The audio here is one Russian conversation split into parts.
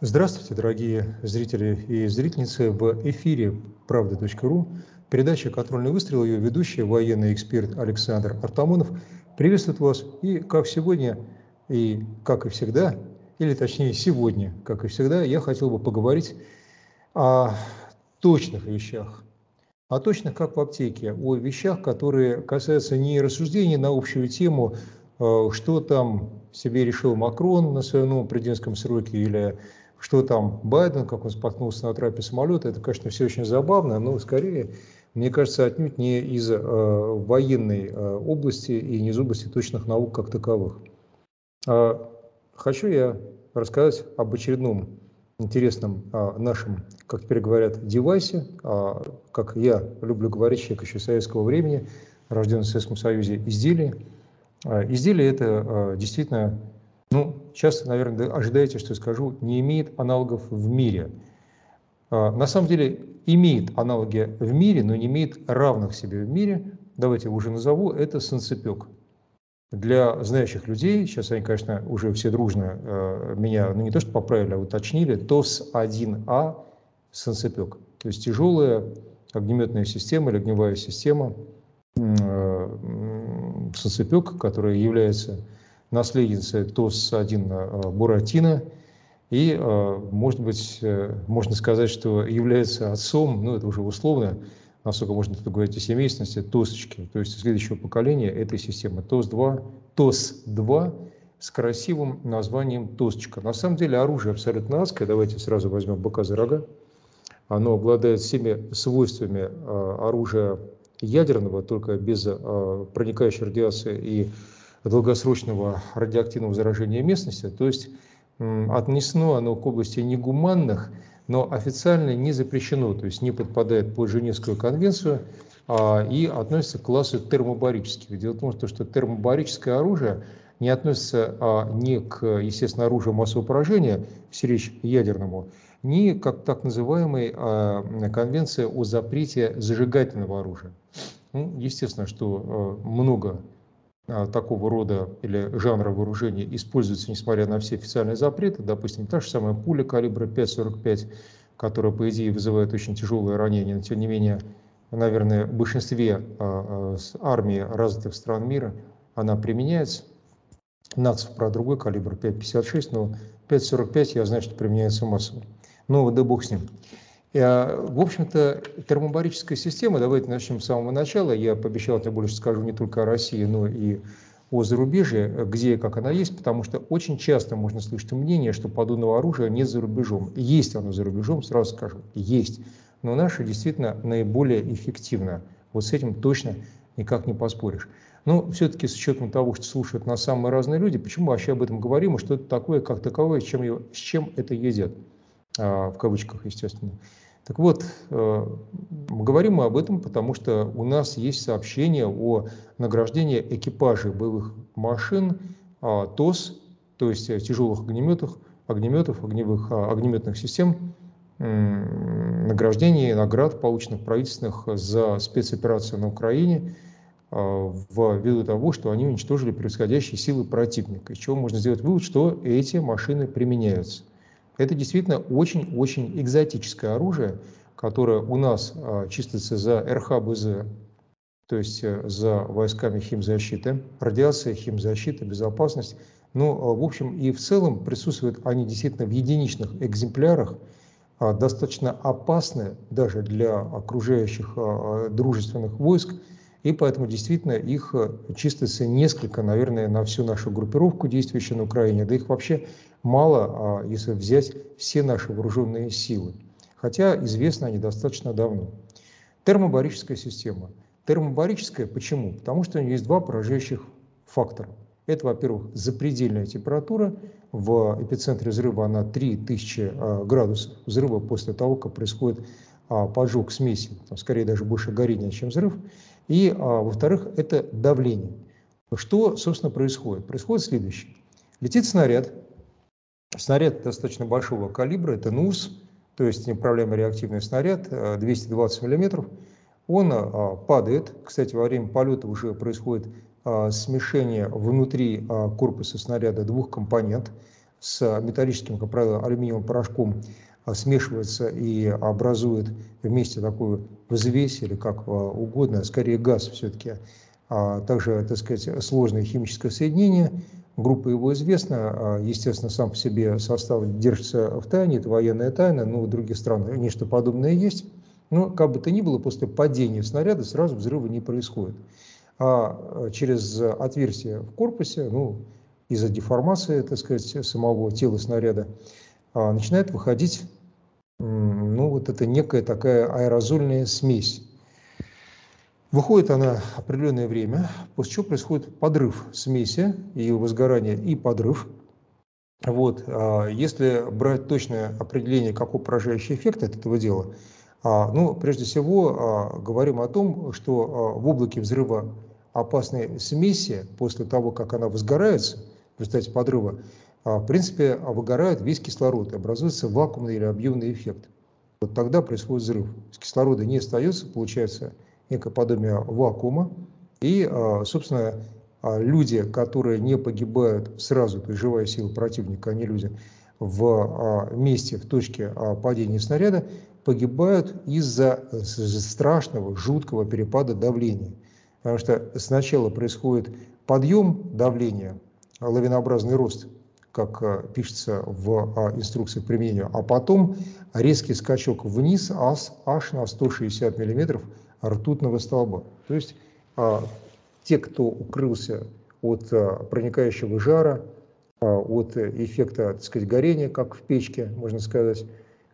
Здравствуйте, дорогие зрители и зрительницы. В эфире «Правда.ру» передача «Контрольный выстрел». Ее ведущий, военный эксперт Александр Артамонов приветствует вас. И как сегодня, и как и всегда, или точнее сегодня, как и всегда, я хотел бы поговорить о точных вещах. О точных, как в аптеке, о вещах, которые касаются не рассуждений на общую тему, э, что там себе решил Макрон на своем новом президентском сроке или что там Байден, как он споткнулся на трапе самолета, это, конечно, все очень забавно, но скорее, мне кажется, отнюдь не из э, военной э, области и не из области точных наук как таковых. Э, хочу я рассказать об очередном интересном э, нашем, как теперь говорят, девайсе, э, как я люблю говорить, человек еще советского времени, рожденный в Советском Союзе, изделие. Э, изделие это э, действительно ну, сейчас, наверное, ожидаете, что я скажу, не имеет аналогов в мире. А, на самом деле имеет аналоги в мире, но не имеет равных себе в мире. Давайте уже назову, это санцепек. Для знающих людей, сейчас они, конечно, уже все дружно э, меня, ну не то что поправили, а уточнили, ТОС-1А санцепек. То есть тяжелая огнеметная система или огневая система э, санцепек, которая является наследница ТОС-1 э, Буратино, и, э, может быть, э, можно сказать, что является отцом, ну это уже условно, насколько можно тут говорить о семейственности, ТОСочки, то есть следующего поколения этой системы ТОС-2, ТОС-2 с красивым названием ТОСочка. На самом деле оружие абсолютно адское, давайте сразу возьмем быка за рога. Оно обладает всеми свойствами оружия ядерного, только без проникающей радиации и долгосрочного радиоактивного заражения местности, то есть отнесено оно к области негуманных, но официально не запрещено, то есть не подпадает под Женевскую конвенцию а, и относится к классу термобарических. Дело в том, что термобарическое оружие не относится а, ни к, естественно, оружию массового поражения, все речь ядерному, ни как так называемой а, конвенции о запрете зажигательного оружия. Ну, естественно, что а, много такого рода или жанра вооружения используется, несмотря на все официальные запреты. Допустим, та же самая пуля калибра 5,45, которая, по идее, вызывает очень тяжелое ранение, но тем не менее, наверное, в большинстве а, а, армий развитых стран мира она применяется. НАЦ про другой калибр 5,56, но 5,45 я знаю, что применяется массово. Ну, да бог с ним. Э, в общем-то, термобарическая система, давайте начнем с самого начала. Я пообещал, я больше скажу не только о России, но и о зарубежье, где и как она есть, потому что очень часто можно слышать мнение, что подобного оружия нет за рубежом. Есть оно за рубежом, сразу скажу, есть. Но наше действительно наиболее эффективно. Вот с этим точно никак не поспоришь. Но все-таки с учетом того, что слушают нас самые разные люди, почему вообще об этом говорим, и что это такое, как таковое, с чем, с чем это едят, в кавычках, естественно. Так вот, э, говорим мы об этом, потому что у нас есть сообщение о награждении экипажей боевых машин а, ТОС, то есть тяжелых огнеметов, огнеметов, огневых, а, огнеметных систем, награждение наград, полученных правительственных за спецоперацию на Украине, а, ввиду того, что они уничтожили превосходящие силы противника. Из чего можно сделать вывод, что эти машины применяются. Это действительно очень-очень экзотическое оружие, которое у нас а, числится за РХБЗ, то есть э, за войсками химзащиты, радиация, химзащита, безопасность. Но, ну, а, в общем, и в целом присутствуют они действительно в единичных экземплярах, а, достаточно опасны даже для окружающих дружественных войск, и поэтому действительно их э, числится несколько, наверное, на всю нашу группировку, действующую на Украине, да их вообще мало, а если взять все наши вооруженные силы. Хотя известны они достаточно давно. Термобарическая система. Термобарическая почему? Потому что у нее есть два поражающих фактора. Это, во-первых, запредельная температура. В эпицентре взрыва она 3000 а, градусов взрыва после того, как происходит а, поджог смеси. Там, скорее даже больше горения, чем взрыв. И, а, во-вторых, это давление. Что, собственно, происходит? Происходит следующее. Летит снаряд, Снаряд достаточно большого калибра, это НУС, то есть неуправляемый реактивный снаряд, 220 э, мм. Он э, падает, кстати, во время полета уже происходит э, смешение внутри корпуса снаряда двух компонент. с металлическим, как правило, алюминиевым порошком смешивается и образует вместе такую взвесь или как угодно, скорее газ все-таки, а также, так сказать, сложное химическое соединение. Группа его известна, естественно, сам по себе состав держится в тайне, это военная тайна, но в других странах нечто подобное есть. Но как бы то ни было, после падения снаряда сразу взрыва не происходит. А через отверстие в корпусе, ну, из-за деформации, так сказать, самого тела снаряда, начинает выходить ну, вот это некая такая аэрозольная смесь. Выходит она определенное время, после чего происходит подрыв смеси, ее возгорание и подрыв. Вот. А если брать точное определение, какой поражающий эффект от этого дела, а, ну, прежде всего, а, говорим о том, что в облаке взрыва опасной смеси, после того, как она возгорается в результате подрыва, в принципе, выгорает весь кислород, образуется вакуумный или объемный эффект. Вот тогда происходит взрыв. Кислорода не остается, получается некое подобие вакуума. И, а, собственно, а, люди, которые не погибают сразу, то есть живая сила противника, а не люди, в а, месте, в точке падения снаряда, погибают из-за страшного, жуткого перепада давления. Потому что сначала происходит подъем давления, лавинообразный рост – как э, пишется в а, инструкции к применению, а потом резкий скачок вниз аж на 160 миллиметров ртутного столба. То есть а, те, кто укрылся от а, проникающего жара, от эффекта, так сказать, горения, как в печке, можно сказать,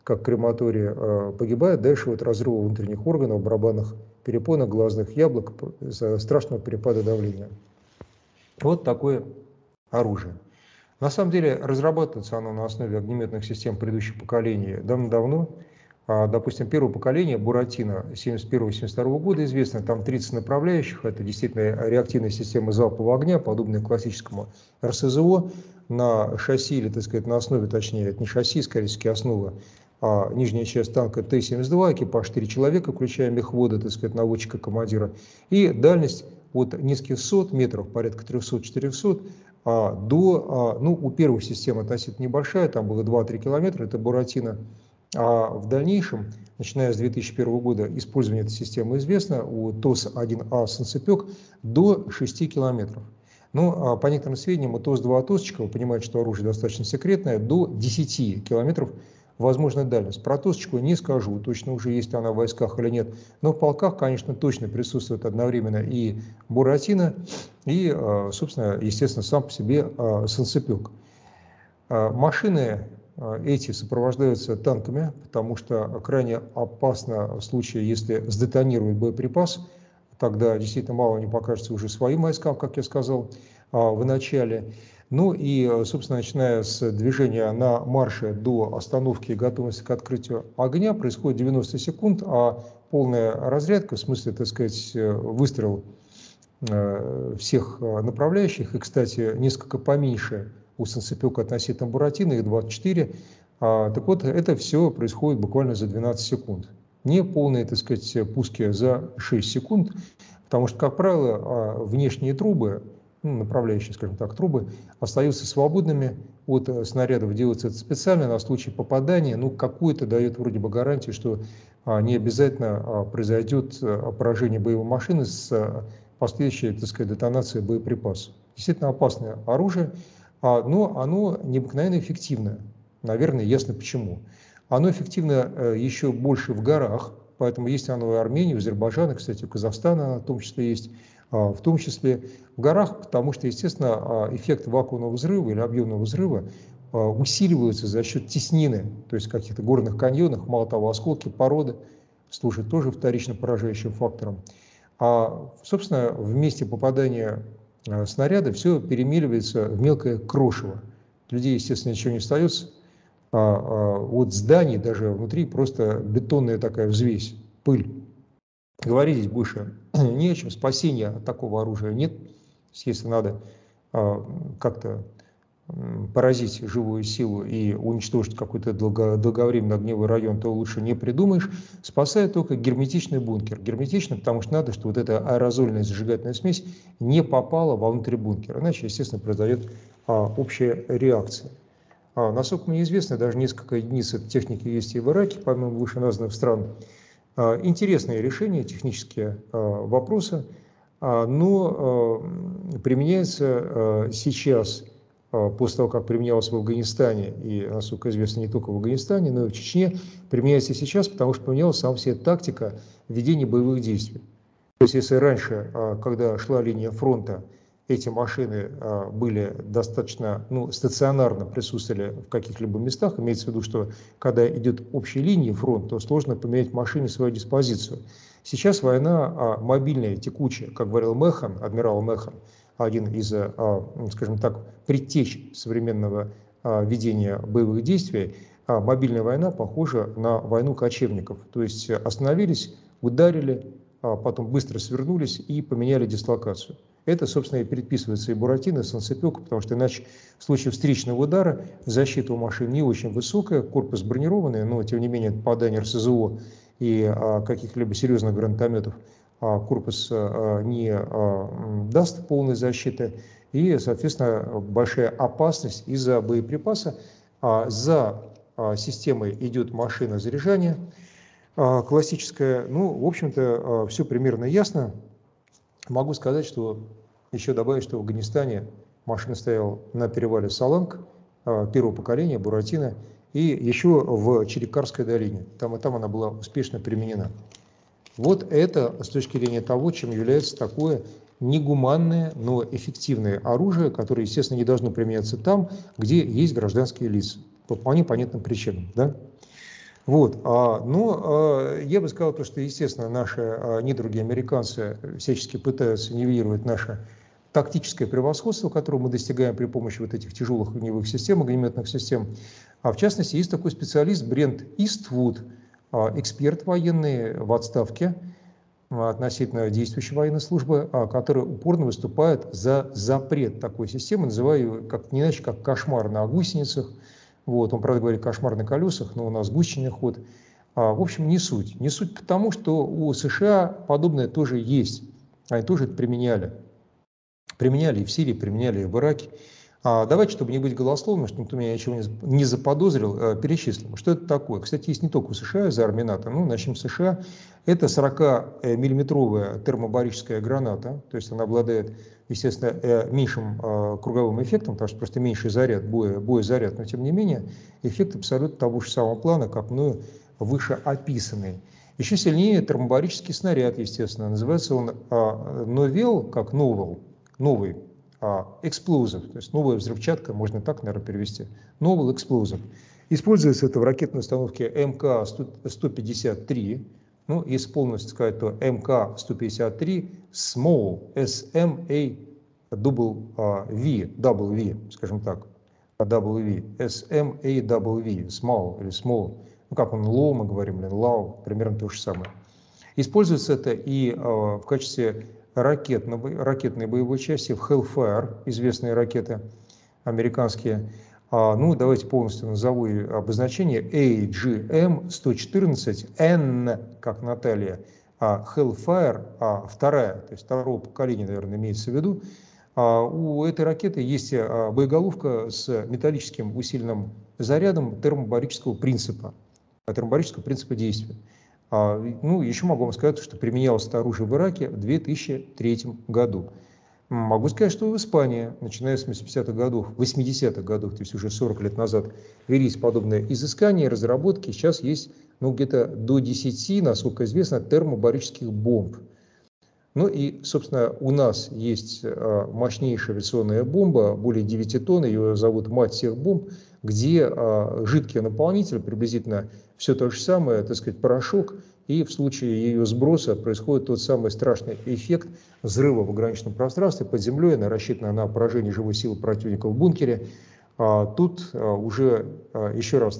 как крематория, погибают дальше от разрыва внутренних органов, барабанных перепонок, глазных яблок из-за страшного перепада давления. Вот такое оружие. На самом деле разрабатывается оно на основе огнеметных систем предыдущих поколений давно-давно. А, допустим, первое поколение Буратино 71-72 года известно, там 30 направляющих, это действительно реактивная система залпового огня, подобная классическому РСЗО, на шасси, или, так сказать, на основе, точнее, это не шасси, скорее всего, основа, а нижняя часть танка Т-72, экипаж 4 человека, включая мехвода, так сказать, наводчика, командира, и дальность от нескольких сот метров, порядка 300-400, а, до, а, ну, у первой системы относительно небольшая, там было 2-3 километра, это Буратино, а в дальнейшем, начиная с 2001 года, использование этой системы известно, у ТОС-1А «Санцепек» до 6 километров. Ну, а по некоторым сведениям, у ТОС-2 «Тосочка», вы понимаете, что оружие достаточно секретное, до 10 километров возможная дальность. Про Тосочку не скажу, точно уже есть она в войсках или нет, но в полках, конечно, точно присутствует одновременно и Буратино, и, а, собственно, естественно, сам по себе а, Санцепек. А, машины эти сопровождаются танками, потому что крайне опасно в случае, если сдетонирует боеприпас, тогда действительно мало не покажется уже своим войскам, как я сказал в начале. Ну и, э, собственно, начиная с движения на марше до остановки и готовности к открытию огня происходит 90 секунд, а полная разрядка, в смысле, так сказать, э, выстрел э, всех направляющих, и, кстати, несколько поменьше у Санцепека относительно Буратино, их 24, а, так вот, это все происходит буквально за 12 секунд. Не полные, так сказать, пуски за 6 секунд, потому что, как правило, а, внешние трубы ну, направляющие, скажем так, трубы, остаются свободными от э, снарядов. Делается это специально на случай попадания. Ну, какую-то дает вроде бы гарантию, что а, не обязательно а, произойдет а, поражение боевой машины с последующей, так сказать, детонацией боеприпасов. Действительно опасное оружие, но оно необыкновенно эффективное. Наверное, ясно почему. Оно эффективно э, еще больше в горах, поэтому есть оно в Армении, в Азербайджане, кстати, в Казахстане в том числе есть. А, в том числе в горах, потому что, естественно, а, эффект вакуумного взрыва или объемного взрыва а, усиливается за счет теснины, то есть каких-то горных каньонах, мало того, осколки породы служат тоже вторично поражающим фактором. А, собственно, в месте попадания снаряда все перемеливается в мелкое крошево. Людей, естественно, ничего не остается. От зданий даже внутри просто бетонная такая взвесь, пыль. Говорить больше не о чем. Спасения от такого оружия нет. Если надо а, как-то поразить живую силу и уничтожить какой-то долговременный огневой район, то лучше не придумаешь. Спасает только герметичный бункер. Герметичный, потому что надо, чтобы вот эта аэрозольная зажигательная смесь не попала вовнутрь бункера. Иначе, естественно, произойдет а, общая реакция. А, насколько мне известно, даже несколько единиц этой техники есть и в Ираке, помимо вышеназванных стран. А, интересные решения, технические а, вопросы, а, но а, применяется сейчас после того, как применялось в Афганистане, и, насколько известно, не только в Афганистане, но и в Чечне, применяется сейчас, потому что поменялась сама вся тактика ведения боевых действий. То есть если раньше, когда шла линия фронта, эти машины а, были достаточно ну, стационарно присутствовали в каких-либо местах, имеется в виду, что когда идет общая линия фронта, то сложно поменять машине свою диспозицию. Сейчас война мобильная, текучая, как говорил Механ, адмирал Механ, один из, а, скажем так, предтеч современного а, ведения боевых действий, а мобильная война похожа на войну кочевников. То есть остановились, ударили, потом быстро свернулись и поменяли дислокацию. Это, собственно, и предписывается и Буратино, и Санцепеку, потому что иначе в случае встречного удара защита у машин не очень высокая, корпус бронированный, но, тем не менее, попадание РСЗО и каких-либо серьезных гранатометов – а, корпус а, не а, даст полной защиты, и, соответственно, большая опасность из-за боеприпаса. За системой идет машина заряжания классическая. Ну, в общем-то, все примерно ясно. Могу сказать, что еще добавить, что в Афганистане машина стояла на перевале Саланг первого поколения, Буратино, и еще в Черекарской долине. Там и там она была успешно применена. Вот это с точки зрения того, чем является такое негуманное, но эффективное оружие, которое, естественно, не должно применяться там, где есть гражданские лица. По вполне понятным причинам. Да? Вот. А, но а, я бы сказал, то, что, естественно, наши а, недруги американцы всячески пытаются нивелировать наше тактическое превосходство, которое мы достигаем при помощи вот этих тяжелых огневых систем, огнеметных систем. А в частности, есть такой специалист Брент Иствуд, а, эксперт военный в отставке относительно действующей военной службы, который упорно выступает за запрет такой системы, называю ее как, не иначе как кошмар на гусеницах. Вот, он, правда, говорит кошмар на колесах, но у нас гусечный ход. В общем, не суть. Не суть потому, что у США подобное тоже есть. Они тоже это применяли. Применяли и в Сирии, применяли и в Ираке. А давайте, чтобы не быть голословным, чтобы никто меня ничего не заподозрил, э, перечислим. Что это такое? Кстати, есть не только у США из армии НАТО. Ну, начнем с США. Это 40-миллиметровая термобарическая граната. То есть она обладает, естественно, э, меньшим э, круговым эффектом, потому что просто меньший заряд, боя, боезаряд. Но, тем не менее, эффект абсолютно того же самого плана, как мною выше описанный. Еще сильнее термобарический снаряд, естественно. Называется он новел, как новел, новый explosive, то есть новая взрывчатка, можно так, наверное, перевести, новый explosive. Используется это в ракетной установке МК-153, ну, если полностью сказать, то МК-153 Small, SMA double V, скажем так, WV, SMAWV, small или small, ну как он, low мы говорим, или low, примерно то же самое. Используется это и э, в качестве ракетной, ракетной боевой части в Hellfire, известные ракеты американские. А, ну, давайте полностью назову обозначение AGM-114N, как Наталья, а Hellfire, а вторая, то есть второго поколения, наверное, имеется в виду. А у этой ракеты есть боеголовка с металлическим усиленным зарядом термобарического принципа, термобарического принципа действия. А, ну, еще могу вам сказать, что применялось это оружие в Ираке в 2003 году. Могу сказать, что в Испании, начиная с 80-х годов, 80-х годов, то есть уже 40 лет назад, велись подобные изыскания, разработки. Сейчас есть ну, где-то до 10, насколько известно, термобарических бомб. Ну и, собственно, у нас есть а, мощнейшая авиационная бомба, более 9 тонн, ее зовут мать всех бомб, где а, жидкий наполнитель, приблизительно все то же самое, так сказать, порошок, и в случае ее сброса происходит тот самый страшный эффект взрыва в ограниченном пространстве под землей, она рассчитана на поражение живой силы противника в бункере. А, тут а, уже, еще раз,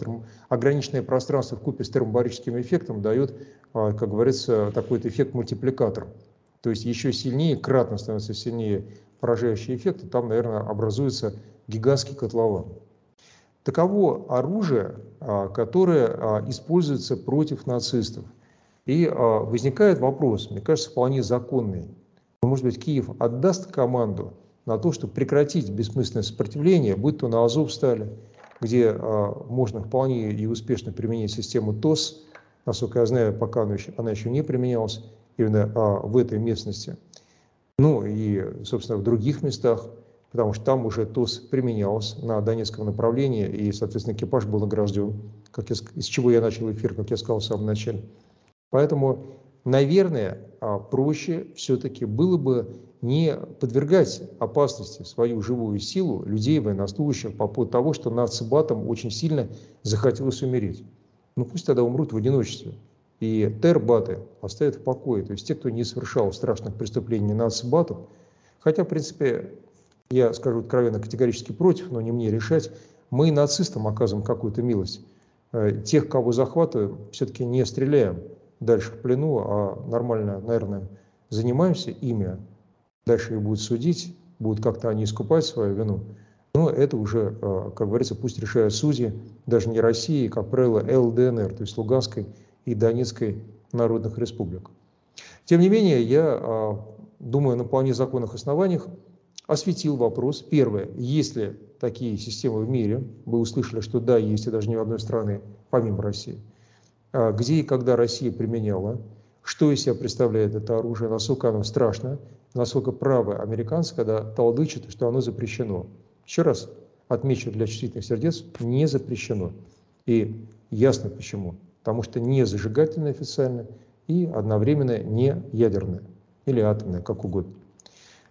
ограниченное пространство в купе с термобарическим эффектом дает, как говорится, такой эффект мультипликатор. То есть еще сильнее, кратно становится сильнее поражающий эффект, и там, наверное, образуется гигантский котлован. Таково оружие, а, которое а, используется против нацистов. И а, возникает вопрос, мне кажется, вполне законный. Может быть, Киев отдаст команду на то, чтобы прекратить бессмысленное сопротивление, будь то на Азов стали, где можно вполне и успешно применить систему ТОС. Насколько я знаю, пока она еще, она еще не применялась именно в этой местности. Ну и, собственно, в других местах, потому что там уже ТОС применялся на Донецком направлении, и, соответственно, экипаж был награжден, как я, из чего я начал эфир, как я сказал в самом начале. Поэтому, наверное, а, проще все-таки было бы не подвергать опасности свою живую силу людей, военнослужащих, по поводу того, что нацбатам очень сильно захотелось умереть. Ну пусть тогда умрут в одиночестве. И тербаты оставят в покое. То есть те, кто не совершал страшных преступлений нацбатов, хотя, в принципе, я скажу откровенно, категорически против, но не мне решать, мы нацистам оказываем какую-то милость. Э, тех, кого захватываем, все-таки не стреляем дальше в плену, а нормально, наверное, занимаемся ими, дальше их будут судить, будут как-то они искупать свою вину. Но это уже, э, как говорится, пусть решают судьи, даже не России, как правило, ЛДНР, то есть Луганской и Донецкой народных республик. Тем не менее, я э, думаю, на вполне законных основаниях осветил вопрос. Первое, есть ли такие системы в мире? Вы услышали, что да, есть, и даже ни одной страны, помимо России. А где и когда Россия применяла, что из себя представляет это оружие, насколько оно страшно, насколько правы американцы, когда толдычат, что оно запрещено. Еще раз отмечу для чувствительных сердец, не запрещено. И ясно почему. Потому что не зажигательное официально и одновременно не ядерное или атомное, как угодно.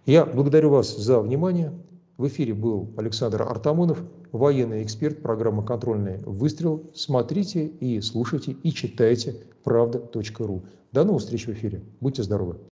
Я благодарю вас за внимание. В эфире был Александр Артамонов, военный эксперт программы «Контрольный выстрел». Смотрите и слушайте и читайте правда.ру. До новых встреч в эфире. Будьте здоровы.